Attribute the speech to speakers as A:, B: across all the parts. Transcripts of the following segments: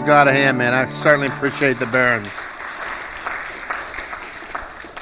A: give God a hand, man. I certainly appreciate the Barons.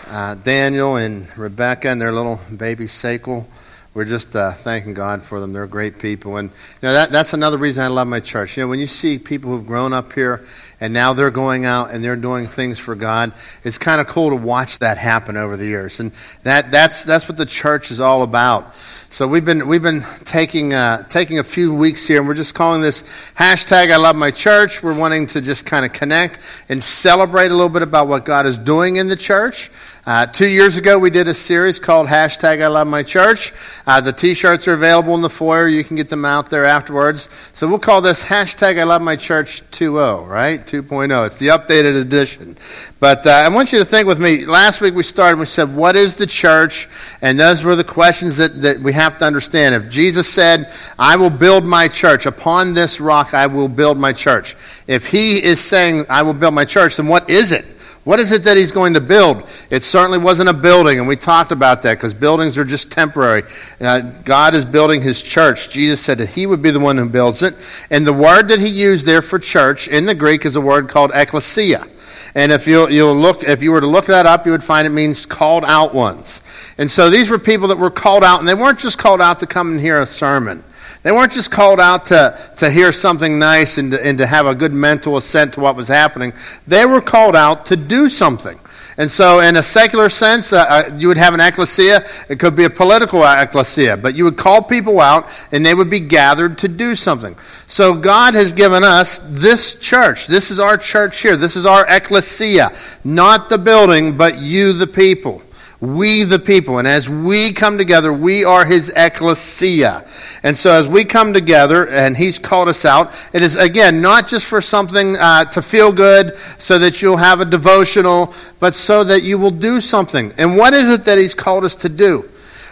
A: Uh, Daniel and Rebecca and their little baby Sakel. We're just uh, thanking God for them. They're great people. And you know, that, that's another reason I love my church. You know, when you see people who've grown up here and now they're going out and they're doing things for God, it's kind of cool to watch that happen over the years. And that, that's, that's what the church is all about. So we've been, we've been taking, uh, taking a few weeks here, and we're just calling this hashtag I love my church. We're wanting to just kind of connect and celebrate a little bit about what God is doing in the church. Uh, two years ago, we did a series called Hashtag I Love My Church. Uh, the t shirts are available in the foyer. You can get them out there afterwards. So we'll call this Hashtag I Love My Church 2.0, right? 2.0. It's the updated edition. But uh, I want you to think with me. Last week we started we said, What is the church? And those were the questions that, that we have to understand. If Jesus said, I will build my church, upon this rock I will build my church. If he is saying, I will build my church, then what is it? What is it that he's going to build? It certainly wasn't a building, and we talked about that because buildings are just temporary. Uh, God is building his church. Jesus said that he would be the one who builds it. And the word that he used there for church in the Greek is a word called ecclesia. And if you you'll look, if you were to look that up, you would find it means called out ones. And so these were people that were called out, and they weren't just called out to come and hear a sermon. They weren't just called out to, to hear something nice and to, and to have a good mental assent to what was happening. They were called out to do something. And so, in a secular sense, uh, uh, you would have an ecclesia. It could be a political ecclesia, but you would call people out and they would be gathered to do something. So, God has given us this church. This is our church here. This is our ecclesia. Not the building, but you, the people. We, the people. And as we come together, we are his ecclesia. And so as we come together, and he's called us out, it is, again, not just for something uh, to feel good, so that you'll have a devotional, but so that you will do something. And what is it that he's called us to do?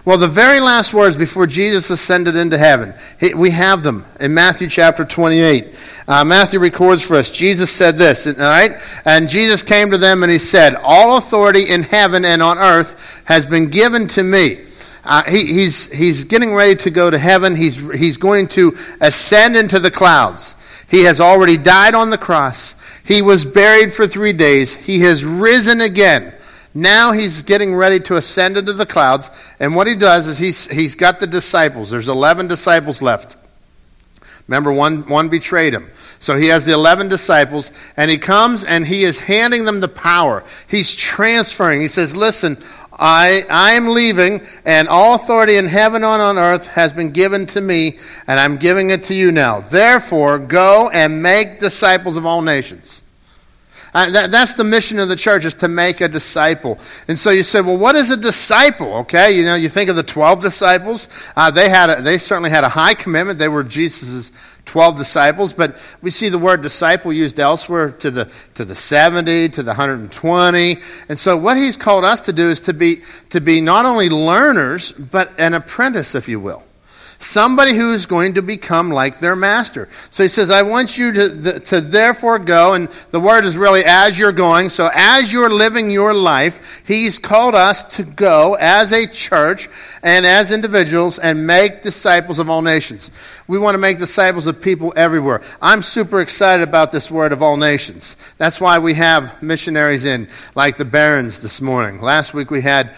A: Well, the very last words before Jesus ascended into heaven, we have them in Matthew chapter 28. Uh, Matthew records for us, Jesus said this, all right? And Jesus came to them and he said, All authority in heaven and on earth has been given to me. Uh, he, he's, he's getting ready to go to heaven. He's, he's going to ascend into the clouds. He has already died on the cross. He was buried for three days. He has risen again. Now he's getting ready to ascend into the clouds. And what he does is he's, he's got the disciples. There's 11 disciples left. Remember, one, one betrayed him. So he has the 11 disciples, and he comes and he is handing them the power. He's transferring. He says, Listen, I, I am leaving, and all authority in heaven and on earth has been given to me, and I'm giving it to you now. Therefore, go and make disciples of all nations. Uh, that, that's the mission of the church is to make a disciple. And so you say, well, what is a disciple? Okay, you know, you think of the 12 disciples. Uh, they, had a, they certainly had a high commitment. They were Jesus' 12 disciples, but we see the word disciple used elsewhere to the, to the 70, to the 120. And so what he's called us to do is to be, to be not only learners, but an apprentice, if you will. Somebody who's going to become like their master. So he says, I want you to, to therefore go, and the word is really as you're going. So as you're living your life, he's called us to go as a church and as individuals and make disciples of all nations. We want to make disciples of people everywhere. I'm super excited about this word of all nations. That's why we have missionaries in, like the Barons this morning. Last week we had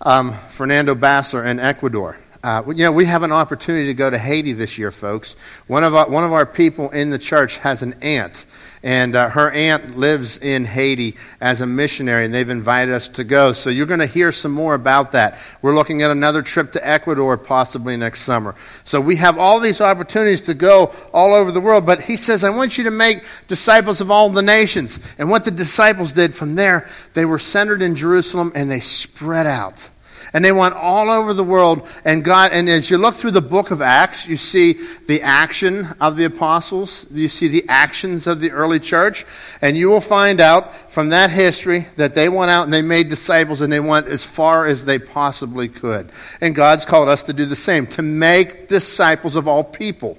A: um, Fernando Bassler in Ecuador. Uh, you know, we have an opportunity to go to Haiti this year, folks. One of our, one of our people in the church has an aunt, and uh, her aunt lives in Haiti as a missionary, and they've invited us to go. So you're going to hear some more about that. We're looking at another trip to Ecuador possibly next summer. So we have all these opportunities to go all over the world. But he says, I want you to make disciples of all the nations. And what the disciples did from there, they were centered in Jerusalem and they spread out and they went all over the world. And God, and as you look through the book of Acts, you see the action of the apostles, you see the actions of the early church, and you will find out from that history that they went out and they made disciples and they went as far as they possibly could. And God's called us to do the same, to make disciples of all people.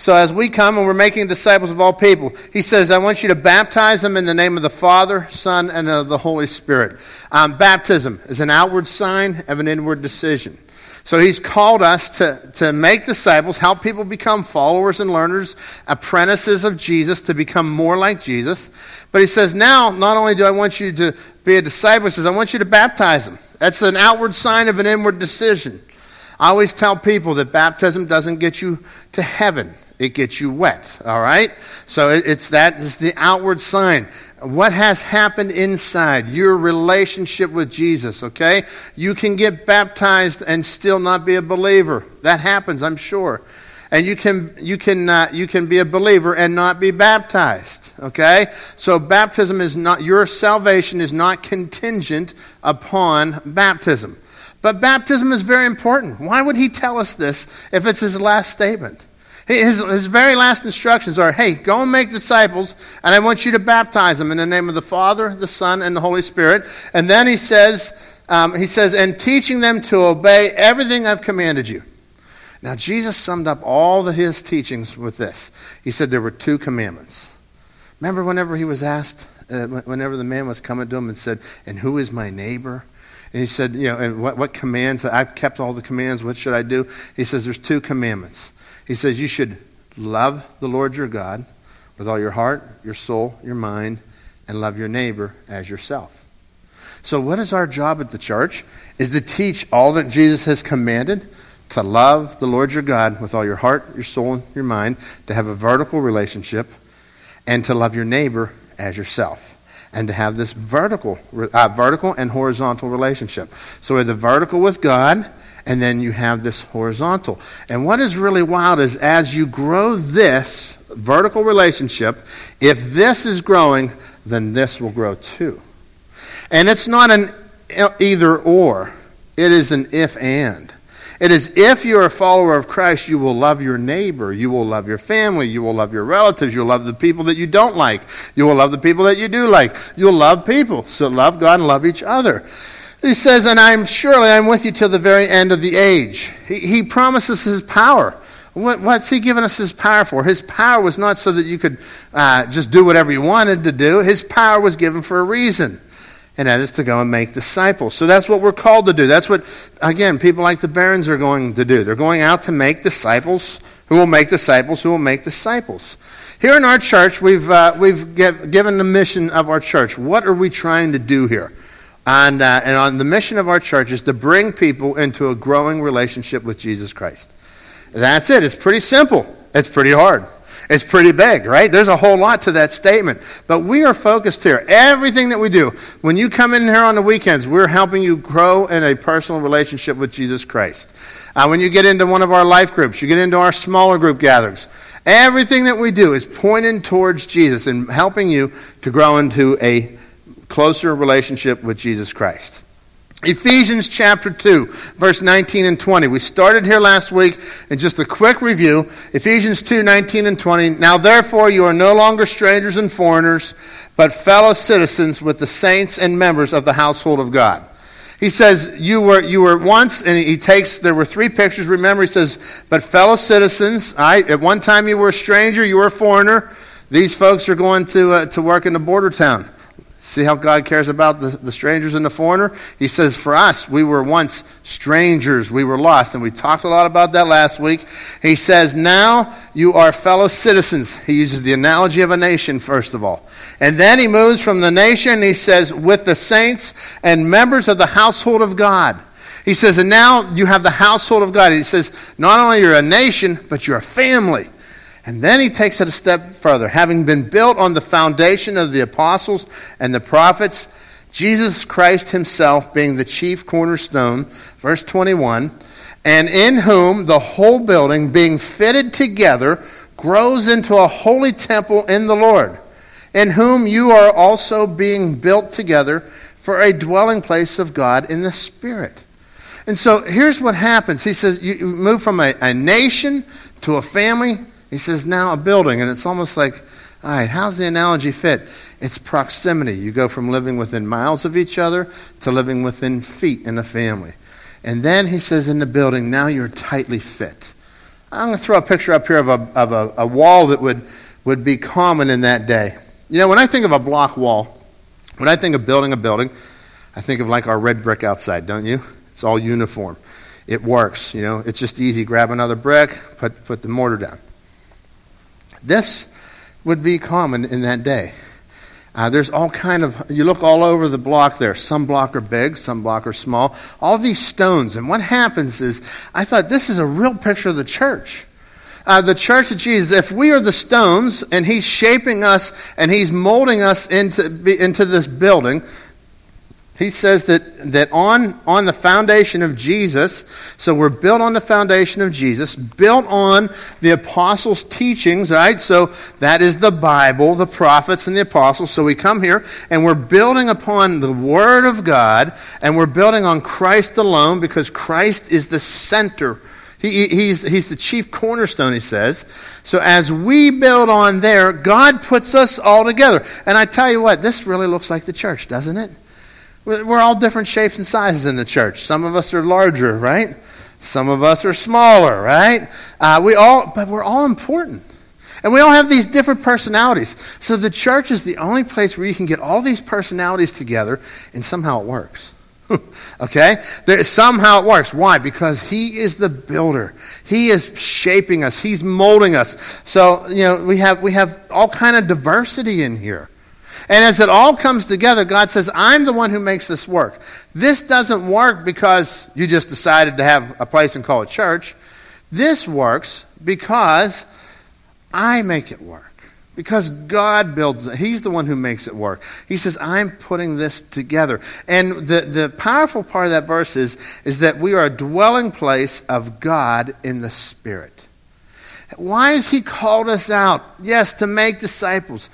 A: So as we come and we're making disciples of all people, he says, I want you to baptize them in the name of the Father, Son, and of the Holy Spirit. Um, baptism is an outward sign of an inward decision. So he's called us to, to make disciples, help people become followers and learners, apprentices of Jesus, to become more like Jesus. But he says, now, not only do I want you to be a disciple, he says, I want you to baptize them. That's an outward sign of an inward decision. I always tell people that baptism doesn't get you to heaven. It gets you wet, all right? So it's that is the outward sign. What has happened inside, your relationship with Jesus, okay? You can get baptized and still not be a believer. That happens, I'm sure. And you can, you can, uh, you can be a believer and not be baptized, okay? So baptism is not, your salvation is not contingent upon baptism. But baptism is very important. Why would he tell us this if it's his last statement? His, his very last instructions are hey, go and make disciples, and I want you to baptize them in the name of the Father, the Son, and the Holy Spirit. And then he says, um, he says, and teaching them to obey everything I've commanded you. Now, Jesus summed up all of his teachings with this. He said there were two commandments. Remember whenever he was asked, uh, whenever the man was coming to him and said, And who is my neighbor? And he said, You know, and what, what commands? I've kept all the commands. What should I do? He says, There's two commandments. He says, You should love the Lord your God with all your heart, your soul, your mind, and love your neighbor as yourself. So, what is our job at the church? Is to teach all that Jesus has commanded to love the Lord your God with all your heart, your soul, and your mind, to have a vertical relationship, and to love your neighbor as yourself and to have this vertical, uh, vertical and horizontal relationship. So we have the vertical with God, and then you have this horizontal. And what is really wild is as you grow this vertical relationship, if this is growing, then this will grow too. And it's not an either or, it is an if and. It is if you're a follower of Christ, you will love your neighbor, you will love your family, you will love your relatives, you'll love the people that you don't like, you will love the people that you do like. You'll love people. So love God and love each other. He says, and I'm surely I'm with you till the very end of the age. He, he promises his power. What, what's he given us his power for? His power was not so that you could uh, just do whatever you wanted to do. His power was given for a reason and that is to go and make disciples. So that's what we're called to do. That's what, again, people like the Barons are going to do. They're going out to make disciples who will make disciples who will make disciples. Here in our church, we've, uh, we've get, given the mission of our church. What are we trying to do here? And, uh, and on the mission of our church is to bring people into a growing relationship with Jesus Christ. That's it. It's pretty simple. It's pretty hard. It's pretty big, right? There's a whole lot to that statement. But we are focused here. Everything that we do, when you come in here on the weekends, we're helping you grow in a personal relationship with Jesus Christ. Uh, when you get into one of our life groups, you get into our smaller group gatherings, everything that we do is pointing towards Jesus and helping you to grow into a closer relationship with Jesus Christ. Ephesians chapter 2, verse 19 and 20. We started here last week, and just a quick review. Ephesians 2, 19 and 20. Now therefore you are no longer strangers and foreigners, but fellow citizens with the saints and members of the household of God. He says, you were, you were once, and he takes, there were three pictures. Remember, he says, but fellow citizens, all right, at one time you were a stranger, you were a foreigner. These folks are going to, uh, to work in the border town. See how God cares about the, the strangers and the foreigner? He says, For us, we were once strangers, we were lost. And we talked a lot about that last week. He says, Now you are fellow citizens. He uses the analogy of a nation, first of all. And then he moves from the nation, he says, With the saints and members of the household of God. He says, And now you have the household of God. He says, Not only you're a nation, but you're a family. And then he takes it a step further. Having been built on the foundation of the apostles and the prophets, Jesus Christ himself being the chief cornerstone, verse 21, and in whom the whole building, being fitted together, grows into a holy temple in the Lord, in whom you are also being built together for a dwelling place of God in the Spirit. And so here's what happens. He says, you move from a, a nation to a family he says, now a building. And it's almost like, all right, how's the analogy fit? It's proximity. You go from living within miles of each other to living within feet in a family. And then he says, in the building, now you're tightly fit. I'm going to throw a picture up here of a, of a, a wall that would, would be common in that day. You know, when I think of a block wall, when I think of building a building, I think of like our red brick outside, don't you? It's all uniform. it works. You know, it's just easy. Grab another brick, put, put the mortar down. This would be common in that day. Uh, there's all kind of you look all over the block there. Some block are big some block are small. All these stones. And what happens is i thought this is a real picture of the church. Uh, the church of jesus if we are the stones and he's shaping us and he's molding us into, into this building he says that, that on, on the foundation of Jesus, so we're built on the foundation of Jesus, built on the apostles' teachings, right? So that is the Bible, the prophets, and the apostles. So we come here and we're building upon the Word of God, and we're building on Christ alone because Christ is the center. He, he's, he's the chief cornerstone, he says. So as we build on there, God puts us all together. And I tell you what, this really looks like the church, doesn't it? We're all different shapes and sizes in the church. Some of us are larger, right? Some of us are smaller, right? Uh, we all, but we're all important. And we all have these different personalities. So the church is the only place where you can get all these personalities together and somehow it works. okay? There, somehow it works. Why? Because He is the builder. He is shaping us. He's molding us. So, you know, we have, we have all kind of diversity in here. And as it all comes together, God says, I'm the one who makes this work. This doesn't work because you just decided to have a place and call it church. This works because I make it work. Because God builds it. He's the one who makes it work. He says, I'm putting this together. And the, the powerful part of that verse is, is that we are a dwelling place of God in the Spirit. Why has He called us out? Yes, to make disciples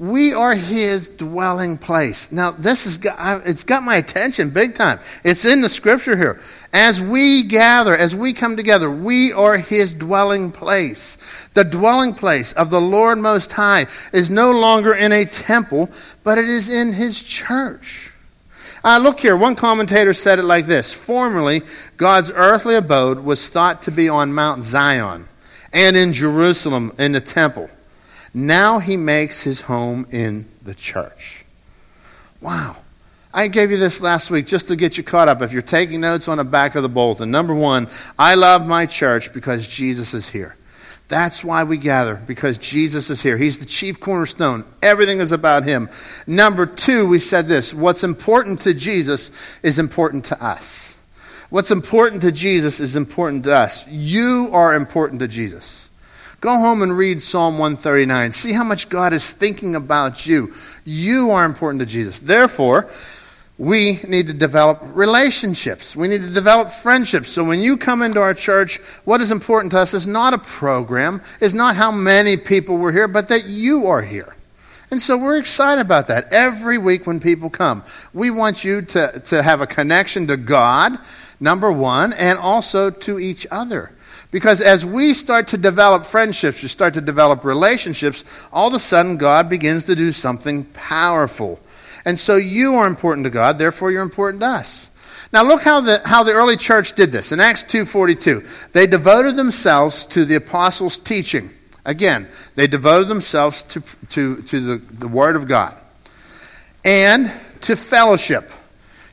A: we are his dwelling place. Now, this got, it's got my attention big time. It's in the scripture here. As we gather, as we come together, we are his dwelling place. The dwelling place of the Lord Most High is no longer in a temple, but it is in his church. Uh, look here, one commentator said it like this Formerly, God's earthly abode was thought to be on Mount Zion and in Jerusalem in the temple. Now he makes his home in the church. Wow. I gave you this last week just to get you caught up. If you're taking notes on the back of the bulletin, number one, I love my church because Jesus is here. That's why we gather, because Jesus is here. He's the chief cornerstone. Everything is about him. Number two, we said this what's important to Jesus is important to us. What's important to Jesus is important to us. You are important to Jesus. Go home and read Psalm 139. See how much God is thinking about you. You are important to Jesus. Therefore, we need to develop relationships. We need to develop friendships. So when you come into our church, what is important to us is not a program, is not how many people were here, but that you are here. And so we're excited about that. Every week when people come, we want you to, to have a connection to God, number one, and also to each other. Because as we start to develop friendships, we start to develop relationships, all of a sudden God begins to do something powerful. And so you are important to God, therefore you're important to us. Now look how the, how the early church did this. In Acts 2.42, they devoted themselves to the apostles' teaching. Again, they devoted themselves to, to, to the, the Word of God. And to fellowship.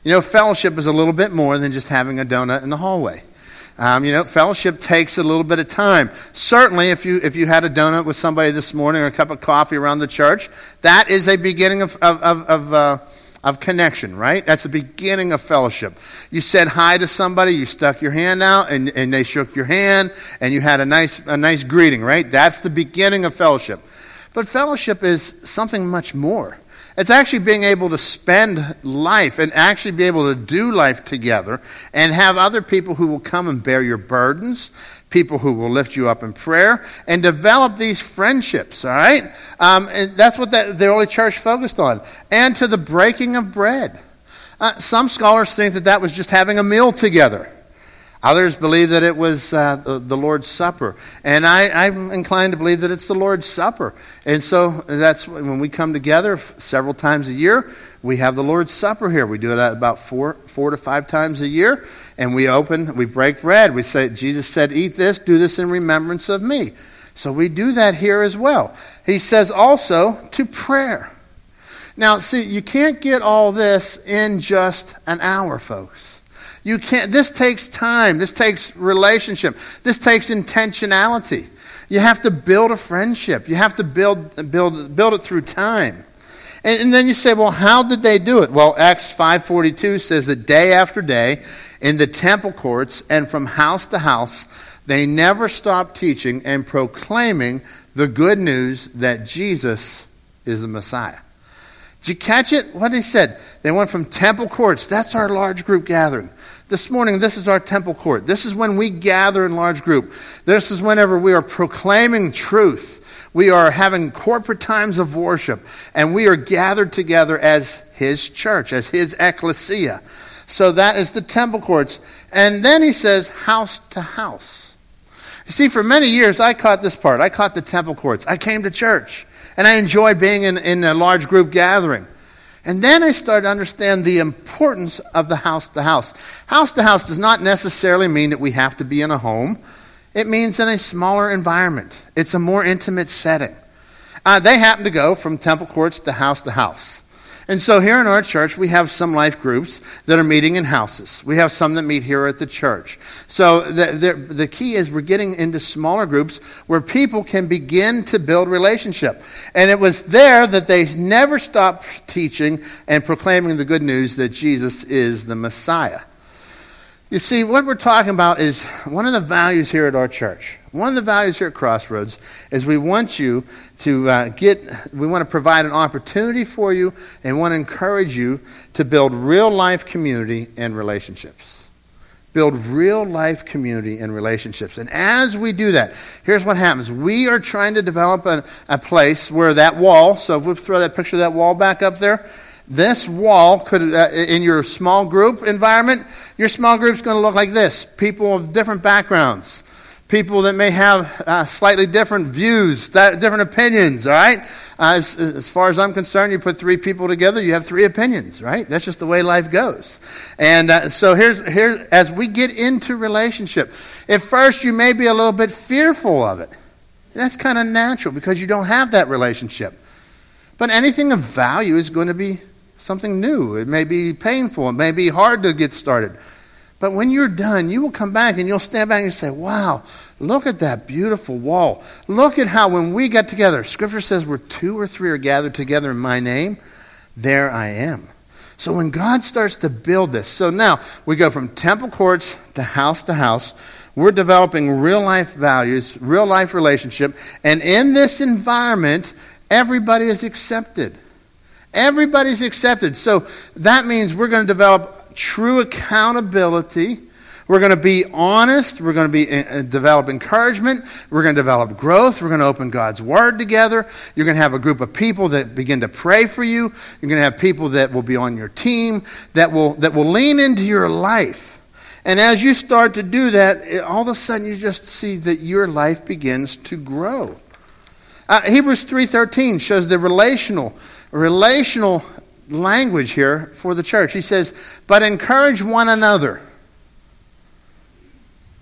A: You know, fellowship is a little bit more than just having a donut in the hallway. Um, you know, fellowship takes a little bit of time. Certainly, if you, if you had a donut with somebody this morning or a cup of coffee around the church, that is a beginning of, of, of, of, uh, of connection, right? That's the beginning of fellowship. You said hi to somebody, you stuck your hand out, and, and they shook your hand, and you had a nice, a nice greeting, right? That's the beginning of fellowship. But fellowship is something much more. It's actually being able to spend life and actually be able to do life together and have other people who will come and bear your burdens, people who will lift you up in prayer, and develop these friendships, all right? Um, and that's what the, the early church focused on. And to the breaking of bread. Uh, some scholars think that that was just having a meal together. Others believe that it was uh, the, the, Lord's Supper. And I, am inclined to believe that it's the Lord's Supper. And so that's when we come together several times a year, we have the Lord's Supper here. We do it about four, four to five times a year. And we open, we break bread. We say, Jesus said, Eat this, do this in remembrance of me. So we do that here as well. He says also to prayer. Now, see, you can't get all this in just an hour, folks. You can't, this takes time. This takes relationship. This takes intentionality. You have to build a friendship. You have to build, build, build it through time. And, and, then you say, well, how did they do it? Well, Acts 5.42 says that day after day in the temple courts and from house to house, they never stopped teaching and proclaiming the good news that Jesus is the Messiah. Did you catch it? What he said? They went from temple courts. That's our large group gathering. This morning, this is our temple court. This is when we gather in large group. This is whenever we are proclaiming truth. We are having corporate times of worship, and we are gathered together as his church, as his ecclesia. So that is the temple courts. And then he says, house to house. You see, for many years, I caught this part. I caught the temple courts. I came to church, and I enjoyed being in, in a large group gathering. And then I started to understand the importance of the house to house. House to house does not necessarily mean that we have to be in a home, it means in a smaller environment, it's a more intimate setting. Uh, they happen to go from temple courts to house to house. And so here in our church, we have some life groups that are meeting in houses. We have some that meet here at the church. So the, the, the key is we're getting into smaller groups where people can begin to build relationship. And it was there that they never stopped teaching and proclaiming the good news that Jesus is the Messiah. You see, what we're talking about is one of the values here at our church. One of the values here at Crossroads is we want you to uh, get, we want to provide an opportunity for you and want to encourage you to build real life community and relationships. Build real life community and relationships. And as we do that, here's what happens. We are trying to develop a, a place where that wall, so if we throw that picture of that wall back up there, this wall could, uh, in your small group environment, your small group is going to look like this people of different backgrounds, people that may have uh, slightly different views, different opinions, all right? Uh, as, as, far as I'm concerned, you put three people together, you have three opinions, right? That's just the way life goes. And uh, so here's, here, as we get into relationship, at first you may be a little bit fearful of it. That's kind of natural because you don't have that relationship. But anything of value is going to be something new. It may be painful. It may be hard to get started. But when you're done, you will come back and you'll stand back and say, Wow, look at that beautiful wall. Look at how when we get together, Scripture says where two or three are gathered together in my name, there I am. So when God starts to build this, so now we go from temple courts to house to house. We're developing real life values, real life relationship. And in this environment, everybody is accepted. Everybody's accepted. So that means we're going to develop true accountability. We're going to be honest. We're going to be uh, develop encouragement. We're going to develop growth. We're going to open God's Word together. You're going to have a group of people that begin to pray for you. You're going to have people that will be on your team that will that will lean into your life. And as you start to do that, all of a sudden you just see that your life begins to grow. Uh, Hebrews 3:13 shows the relational relational language here for the church. He says, "But encourage one another."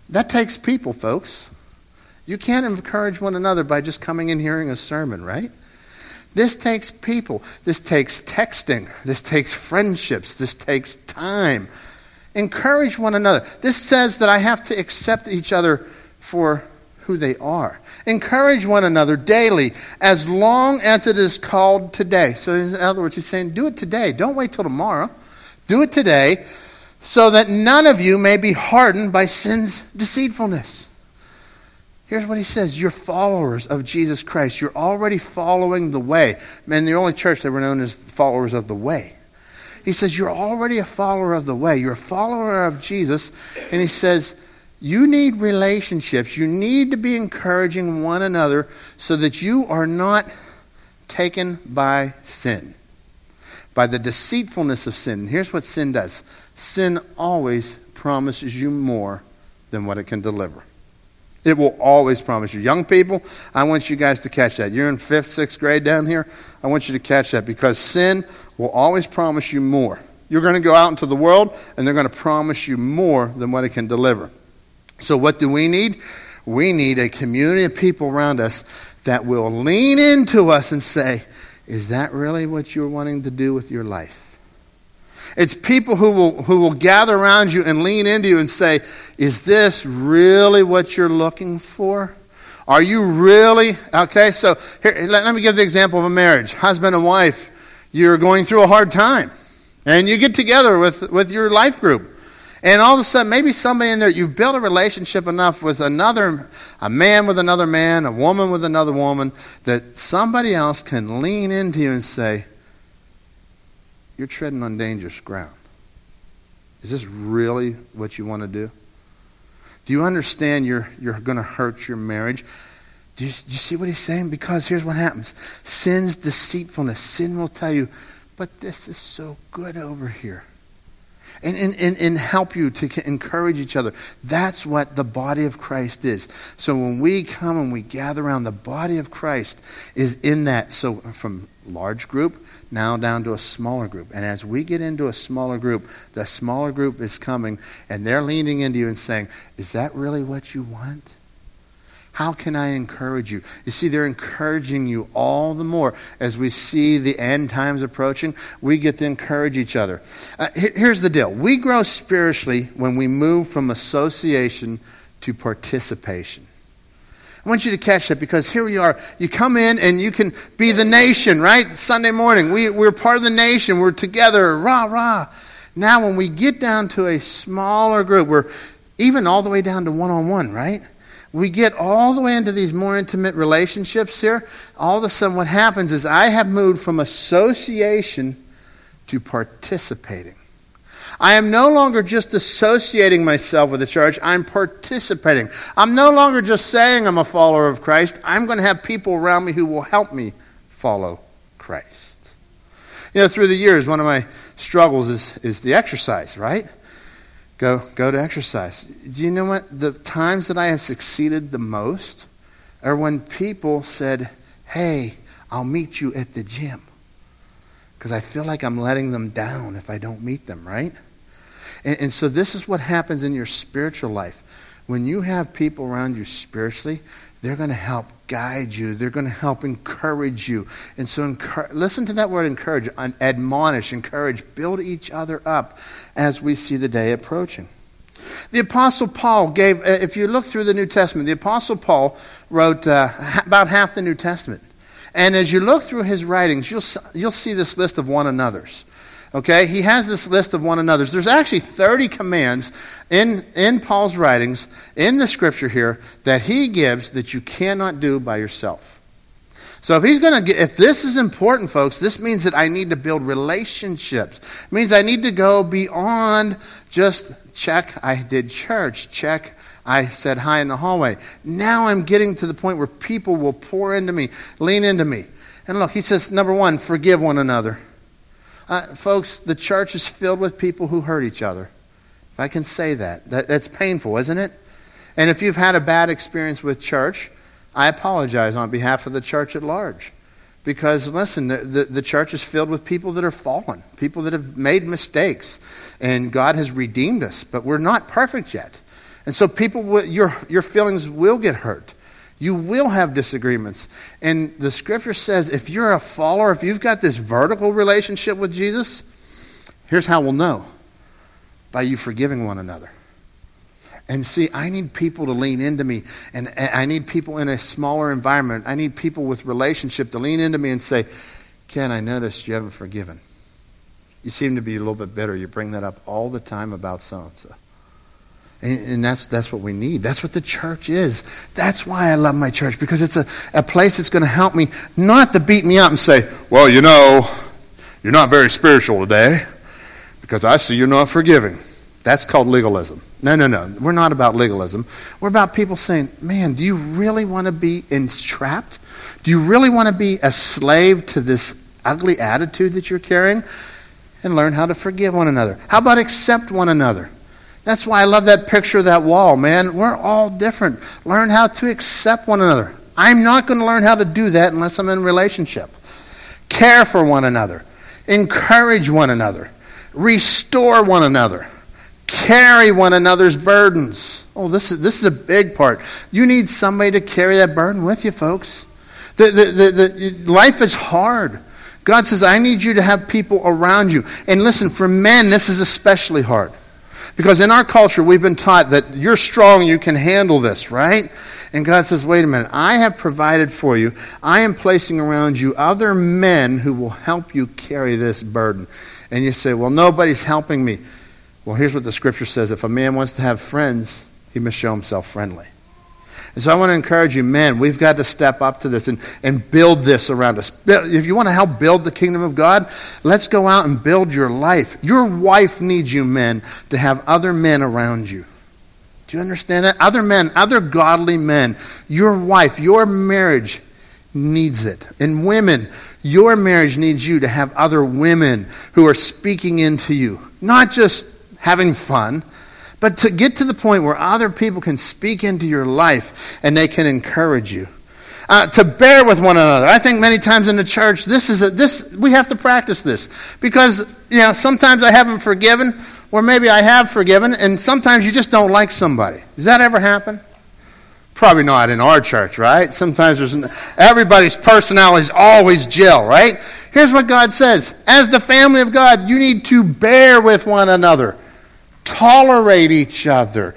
A: That takes people, folks. You can't encourage one another by just coming and hearing a sermon, right? This takes people. This takes texting. This takes friendships. This takes time. Encourage one another. This says that I have to accept each other for who they are. Encourage one another daily as long as it is called today. So, in other words, he's saying, do it today. Don't wait till tomorrow. Do it today so that none of you may be hardened by sin's deceitfulness. Here's what he says You're followers of Jesus Christ. You're already following the way. In the only church, they were known as followers of the way. He says, You're already a follower of the way. You're a follower of Jesus. And he says, you need relationships. You need to be encouraging one another so that you are not taken by sin, by the deceitfulness of sin. Here's what sin does sin always promises you more than what it can deliver. It will always promise you. Young people, I want you guys to catch that. You're in fifth, sixth grade down here. I want you to catch that because sin will always promise you more. You're going to go out into the world and they're going to promise you more than what it can deliver. So, what do we need? We need a community of people around us that will lean into us and say, Is that really what you're wanting to do with your life? It's people who will, who will gather around you and lean into you and say, Is this really what you're looking for? Are you really? Okay, so here, let, let me give the example of a marriage. Husband and wife, you're going through a hard time. And you get together with, with your life group. And all of a sudden, maybe somebody in there, you've built a relationship enough with another, a man with another man, a woman with another woman, that somebody else can lean into you and say, You're treading on dangerous ground. Is this really what you want to do? Do you understand you're, you're going to hurt your marriage? Do you, do you see what he's saying? Because here's what happens sin's deceitfulness. Sin will tell you, but this is so good over here. And, and, and, and help you to encourage each other. That's what the body of Christ is. So when we come and we gather around, the body of Christ is in that. So from large group now down to a smaller group. And as we get into a smaller group, the smaller group is coming and they're leaning into you and saying, Is that really what you want? How can I encourage you? You see, they're encouraging you all the more as we see the end times approaching. We get to encourage each other. Uh, here's the deal we grow spiritually when we move from association to participation. I want you to catch that because here we are. You come in and you can be the nation, right? Sunday morning. We, we're part of the nation. We're together. Rah, rah. Now, when we get down to a smaller group, we're even all the way down to one on one, right? We get all the way into these more intimate relationships here, all of a sudden what happens is I have moved from association to participating. I am no longer just associating myself with the church, I'm participating. I'm no longer just saying I'm a follower of Christ, I'm going to have people around me who will help me follow Christ. You know, through the years, one of my struggles is, is the exercise, right? Go, go to exercise. Do you know what? The times that I have succeeded the most are when people said, Hey, I'll meet you at the gym. Because I feel like I'm letting them down if I don't meet them, right? And, and so this is what happens in your spiritual life. When you have people around you spiritually, they're going to help guide you. They're going to help encourage you. And so, encourage, listen to that word encourage, admonish, encourage, build each other up as we see the day approaching. The Apostle Paul gave, uh, if you look through the New Testament, the Apostle Paul wrote uh, about half the New Testament. And as you look through his writings, you'll, you'll see this list of one another's. Okay? He has this list of one another's. There's actually 30 commands in, in Paul's writings, in the scripture here, that he gives that you cannot do by yourself. So if he's going to if this is important, folks, this means that I need to build relationships. It means I need to go beyond just check, I did church, check, I said hi in the hallway. Now I'm getting to the point where people will pour into me, lean into me. And look, he says, number one, forgive one another. Uh, folks, the church is filled with people who hurt each other. If I can say that. that. That's painful, isn't it? And if you've had a bad experience with church, I apologize on behalf of the church at large. Because, listen, the, the, the, church is filled with people that are fallen, people that have made mistakes, and God has redeemed us, but we're not perfect yet. And so, people, your, your feelings will get hurt. You will have disagreements. And the scripture says if you're a follower, if you've got this vertical relationship with Jesus, here's how we'll know by you forgiving one another. And see, I need people to lean into me, and I need people in a smaller environment. I need people with relationship to lean into me and say, Ken, I noticed you haven't forgiven. You seem to be a little bit bitter. You bring that up all the time about so and so. And, that's, that's what we need. That's what the church is. That's why I love my church, because it's a, a place that's going to help me not to beat me up and say, well, you know, you're not very spiritual today because I see you're not forgiving. That's called legalism. No, no, no. We're not about legalism. We're about people saying, man, do you really want to be entrapped? Do you really want to be a slave to this ugly attitude that you're carrying? And learn how to forgive one another. How about accept one another? That's why I love that picture of that wall, man. We're all different. Learn how to accept one another. I'm not going to learn how to do that unless I'm in relationship. Care for one another. Encourage one another. Restore one another. Carry one another's burdens. Oh, this is, this is a big part. You need somebody to carry that burden with you, folks. The, the, the, the life is hard. God says, I need you to have people around you. And listen, for men, this is especially hard. Because in our culture, we've been taught that you're strong, you can handle this, right? And God says, wait a minute, I have provided for you. I am placing around you other men who will help you carry this burden. And you say, well, nobody's helping me. Well, here's what the scripture says if a man wants to have friends, he must show himself friendly. And so I want to encourage you, men, we've got to step up to this and, and build this around us. If you want to help build the kingdom of God, let's go out and build your life. Your wife needs you, men, to have other men around you. Do you understand that? Other men, other godly men. Your wife, your marriage needs it. And women, your marriage needs you to have other women who are speaking into you, not just having fun but to get to the point where other people can speak into your life and they can encourage you. Uh, to bear with one another. I think many times in the church, this is a, this we have to practice this because you know sometimes I haven't forgiven, or maybe I have forgiven, and sometimes you just don't like somebody. Does that ever happen? Probably not in our church, right? Sometimes there's everybody's personalities always gel, right? Here's what God says: As the family of God, you need to bear with one another tolerate each other,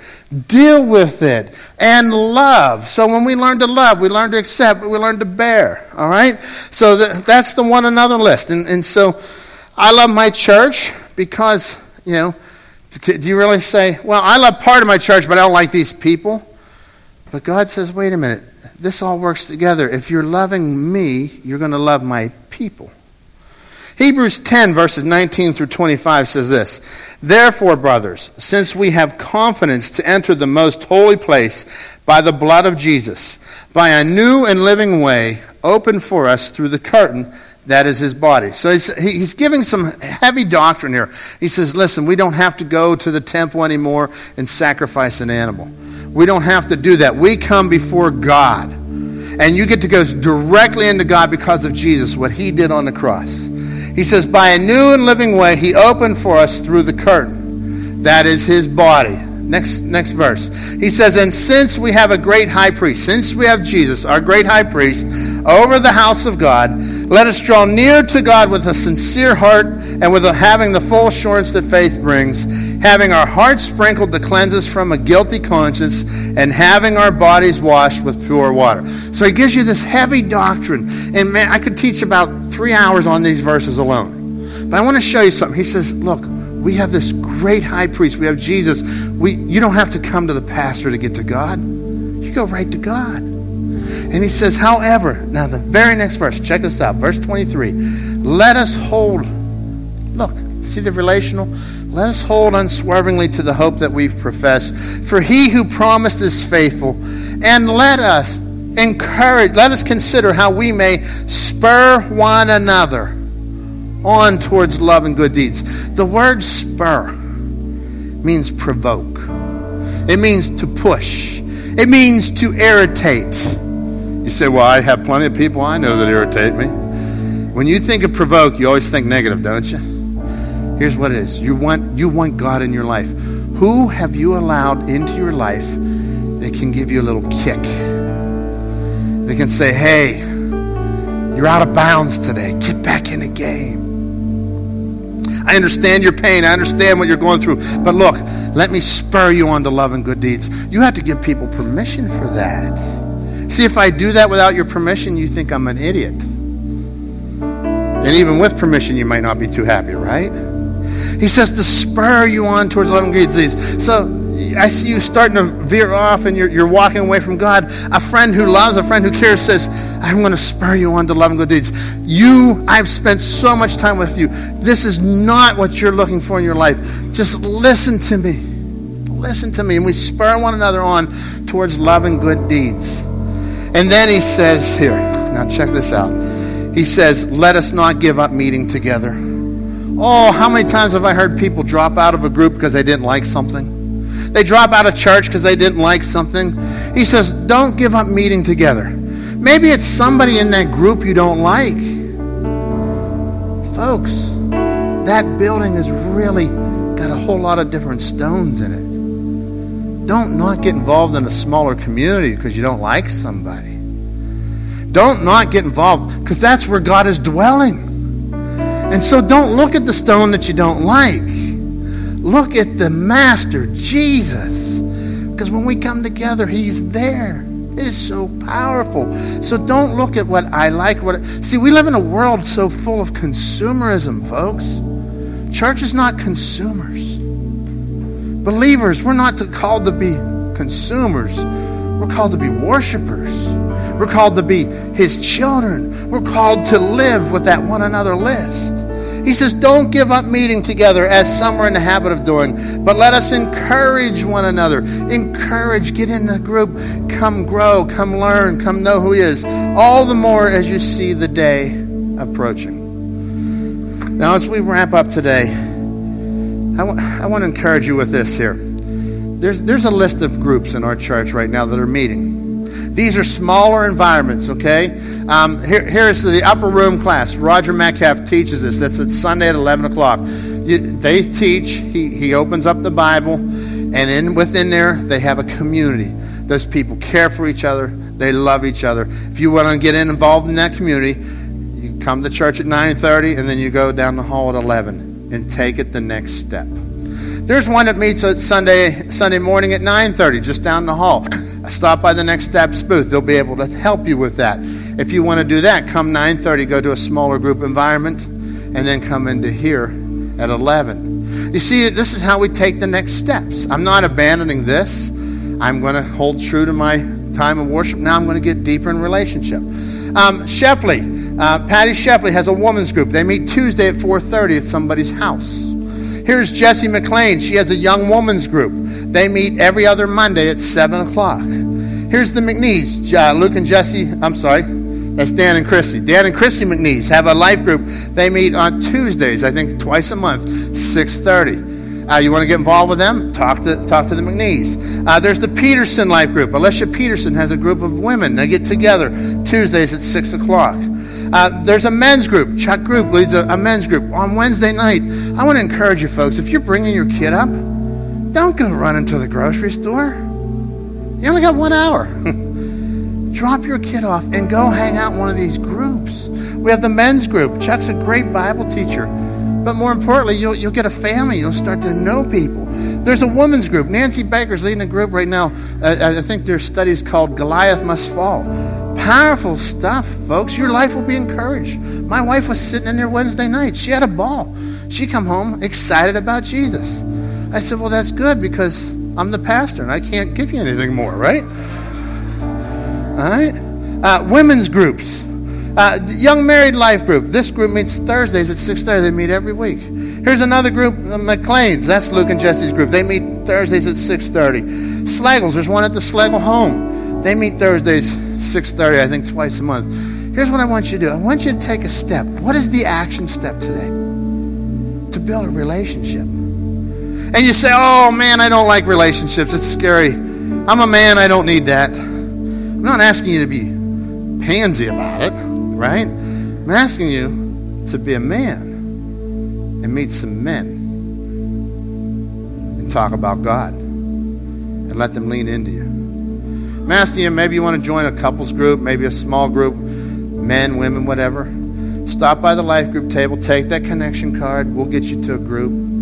A: deal with it, and love. So when we learn to love, we learn to accept, we learn to bear. All right? So that's the one another list. And, and so I love my church because, you know, do you really say, well, I love part of my church, but I don't like these people? But God says, wait a minute, this all works together. If you're loving me, you're going to love my people. Hebrews 10, verses 19 through 25 says this Therefore, brothers, since we have confidence to enter the most holy place by the blood of Jesus, by a new and living way opened for us through the curtain that is his body. So he's, he's giving some heavy doctrine here. He says, listen, we don't have to go to the temple anymore and sacrifice an animal. We don't have to do that. We come before God. And you get to go directly into God because of Jesus, what he did on the cross. He says, By a new and living way, he opened for us through the curtain. That is his body. Next, next verse. He says, And since we have a great high priest, since we have Jesus, our great high priest, over the house of God, let us draw near to God with a sincere heart and with a, having the full assurance that faith brings, having our hearts sprinkled to cleanse us from a guilty conscience, and having our bodies washed with pure water. So he gives you this heavy doctrine. And man, I could teach about three hours on these verses alone. But I want to show you something. He says, Look, we have this great high priest. We have Jesus. We, you don't have to come to the pastor to get to God. You go right to God. And he says, however, now the very next verse, check this out, verse 23. Let us hold, look, see the relational? Let us hold unswervingly to the hope that we've professed. For he who promised is faithful. And let us encourage, let us consider how we may spur one another on towards love and good deeds. The word spur means provoke, it means to push, it means to irritate. You say, Well, I have plenty of people I know that irritate me. When you think of provoke, you always think negative, don't you? Here's what it is you want, you want God in your life. Who have you allowed into your life that can give you a little kick? They can say, Hey, you're out of bounds today. Get back in the game. I understand your pain. I understand what you're going through. But look, let me spur you on to love and good deeds. You have to give people permission for that. See, if I do that without your permission, you think I'm an idiot. And even with permission, you might not be too happy, right? He says to spur you on towards love and good deeds. So I see you starting to veer off and you're, you're walking away from God. A friend who loves, a friend who cares says, I'm going to spur you on to loving good deeds. You, I've spent so much time with you. This is not what you're looking for in your life. Just listen to me. Listen to me. And we spur one another on towards loving good deeds. And then he says, here, now check this out. He says, let us not give up meeting together. Oh, how many times have I heard people drop out of a group because they didn't like something? They drop out of church because they didn't like something. He says, don't give up meeting together. Maybe it's somebody in that group you don't like. Folks, that building has really got a whole lot of different stones in it. Don't not get involved in a smaller community because you don't like somebody. Don't not get involved because that's where God is dwelling. And so don't look at the stone that you don't like. Look at the Master, Jesus. Because when we come together, He's there. It is so powerful. So don't look at what I like. What see, we live in a world so full of consumerism, folks. Church is not consumers. Believers, we're not called to be consumers. We're called to be worshipers. We're called to be His children. We're called to live with that one another list. He says, Don't give up meeting together as some are in the habit of doing, but let us encourage one another. Encourage, get in the group, come grow, come learn, come know who He is. All the more as you see the day approaching. Now, as we wrap up today, I, w- I want to encourage you with this here. There's, there's a list of groups in our church right now that are meeting. These are smaller environments, okay? Um, here, here's the upper room class. Roger Metcalf teaches this. That's at Sunday at 11 o'clock. You, they teach, he, he opens up the Bible, and in within there, they have a community. Those people care for each other, they love each other. If you want to get involved in that community, you come to church at 9.30, and then you go down the hall at 11 and take it the next step. There's one that meets at Sunday, Sunday morning at 9.30, just down the hall. Stop by the Next Steps booth. They'll be able to help you with that. If you want to do that, come 9:30, go to a smaller group environment, and then come into here at 11. You see, this is how we take the next steps. I'm not abandoning this. I'm going to hold true to my time of worship. Now I'm going to get deeper in relationship. Um, Shepley, uh, Patty Shepley has a women's group. They meet Tuesday at 4:30 at somebody's house. Here's Jessie McLean. She has a young woman's group. They meet every other Monday at 7 o'clock. Here's the McNees, uh, Luke and Jesse. I'm sorry, that's Dan and Christy. Dan and Christy McNeese have a life group. They meet on Tuesdays, I think twice a month, 6.30. Uh, you want to get involved with them? Talk to, talk to the McNeese. Uh, there's the Peterson Life Group. Alicia Peterson has a group of women. They get together Tuesdays at 6 o'clock. Uh, there's a men's group. Chuck Group leads a, a men's group on Wednesday night. I want to encourage you folks, if you're bringing your kid up, don't go running to the grocery store. You only got one hour. drop your kid off and go hang out in one of these groups. We have the men's group. Chuck's a great Bible teacher. But more importantly, you'll, you'll get a family. You'll start to know people. There's a women's group. Nancy Baker's leading a group right now. Uh, I think their study is called Goliath Must Fall. Powerful stuff, folks. Your life will be encouraged. My wife was sitting in there Wednesday night. She had a ball. She come home excited about Jesus. I said, well, that's good because I'm the pastor and I can't give you anything more, right? All right? Uh, women's groups. Uh, young married life group. This group meets Thursdays at 6.30. They meet every week. Here's another group, the McLeans. That's Luke and Jesse's group. They meet Thursdays at 6.30. Slagles. There's one at the Slagle home. They meet Thursdays 6.30, I think twice a month. Here's what I want you to do. I want you to take a step. What is the action step today? To build a relationship. And you say, oh man, I don't like relationships. It's scary. I'm a man. I don't need that. I'm not asking you to be pansy about it, right? I'm asking you to be a man and meet some men and talk about God and let them lean into you. I'm asking you, maybe you want to join a couples group, maybe a small group, men, women, whatever. Stop by the life group table, take that connection card, we'll get you to a group.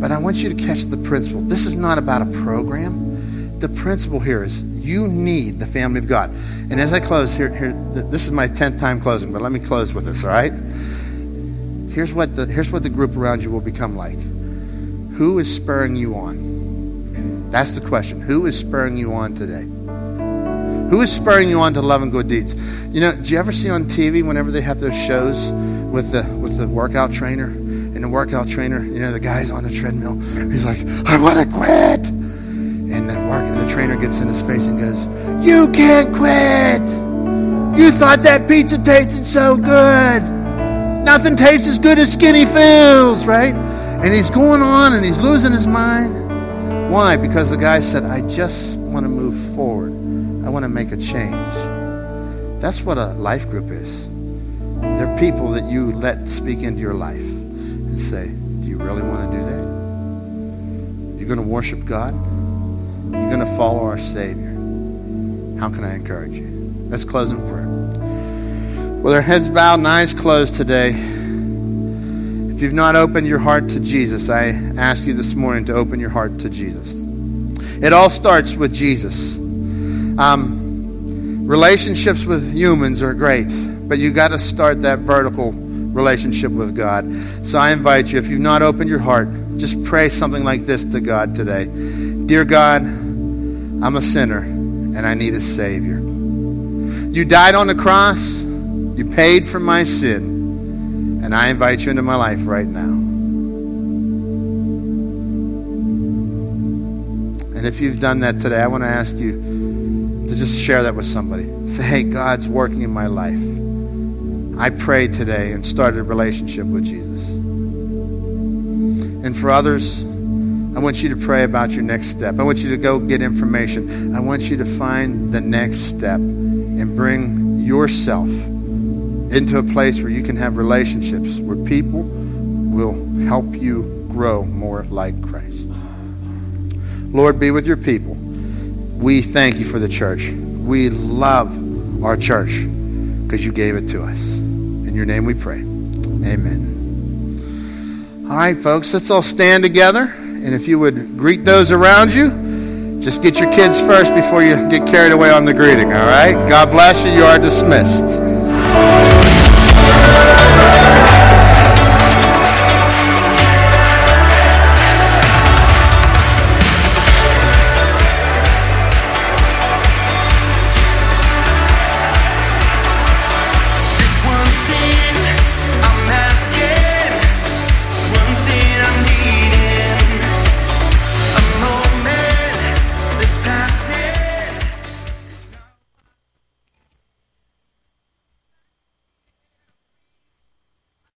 A: But I want you to catch the principle. This is not about a program. The principle here is you need the family of God. And as I close here, here this is my 10th time closing, but let me close with this, all right? Here's what the, here's what the group around you will become like. Who is spurring you on? That's the question. Who is spurring you on today? Who is spurring you on to love and good deeds? You know, do you ever see on TV whenever they have those shows with the with the workout trainer? And the workout trainer, you know, the guy's on the treadmill. He's like, I want to quit. And the, work, the trainer gets in his face and goes, You can't quit. You thought that pizza tasted so good. Nothing tastes as good as skinny feels, right? And he's going on and he's losing his mind. Why? Because the guy said, I just want to move forward. I want to make a change. That's what a life group is. They're people that you let speak into your life and say, Do you really want to do that? You're going to worship God? You're going to follow our Savior. How can I encourage you? Let's close in prayer. With our heads bowed and eyes closed today, If you've not opened your heart to Jesus, I ask you this morning to open your heart to Jesus. It all starts with Jesus. Um, relationships with humans are great, but you got to start that vertical relationship with God. So I invite you, if you've not opened your heart, just pray something like this to God today Dear God, I'm a sinner and I need a Savior. You died on the cross, you paid for my sin, and I invite you into my life right now. And if you've done that today, I want to ask you to just share that with somebody. Say, hey, God's working in my life. I prayed today and started a relationship with Jesus. And for others, I want you to pray about your next step. I want you to go get information. I want you to find the next step and bring yourself into a place where you can have relationships where people will help you grow more like Christ. Lord, be with your people. We thank you for the church. We love our church because you gave it to us. In your name we pray. Amen. All right, folks, let's all stand together. And if you would greet those around you, just get your kids first before you get carried away on the greeting, all right? God bless you. You are dismissed.